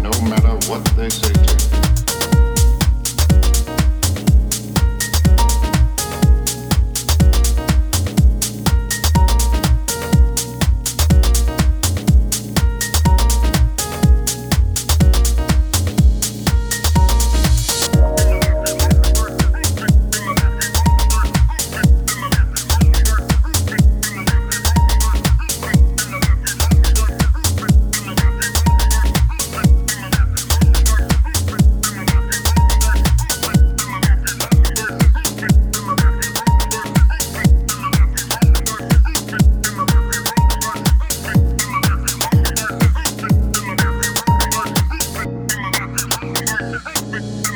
No matter what they say to you. Hybrid.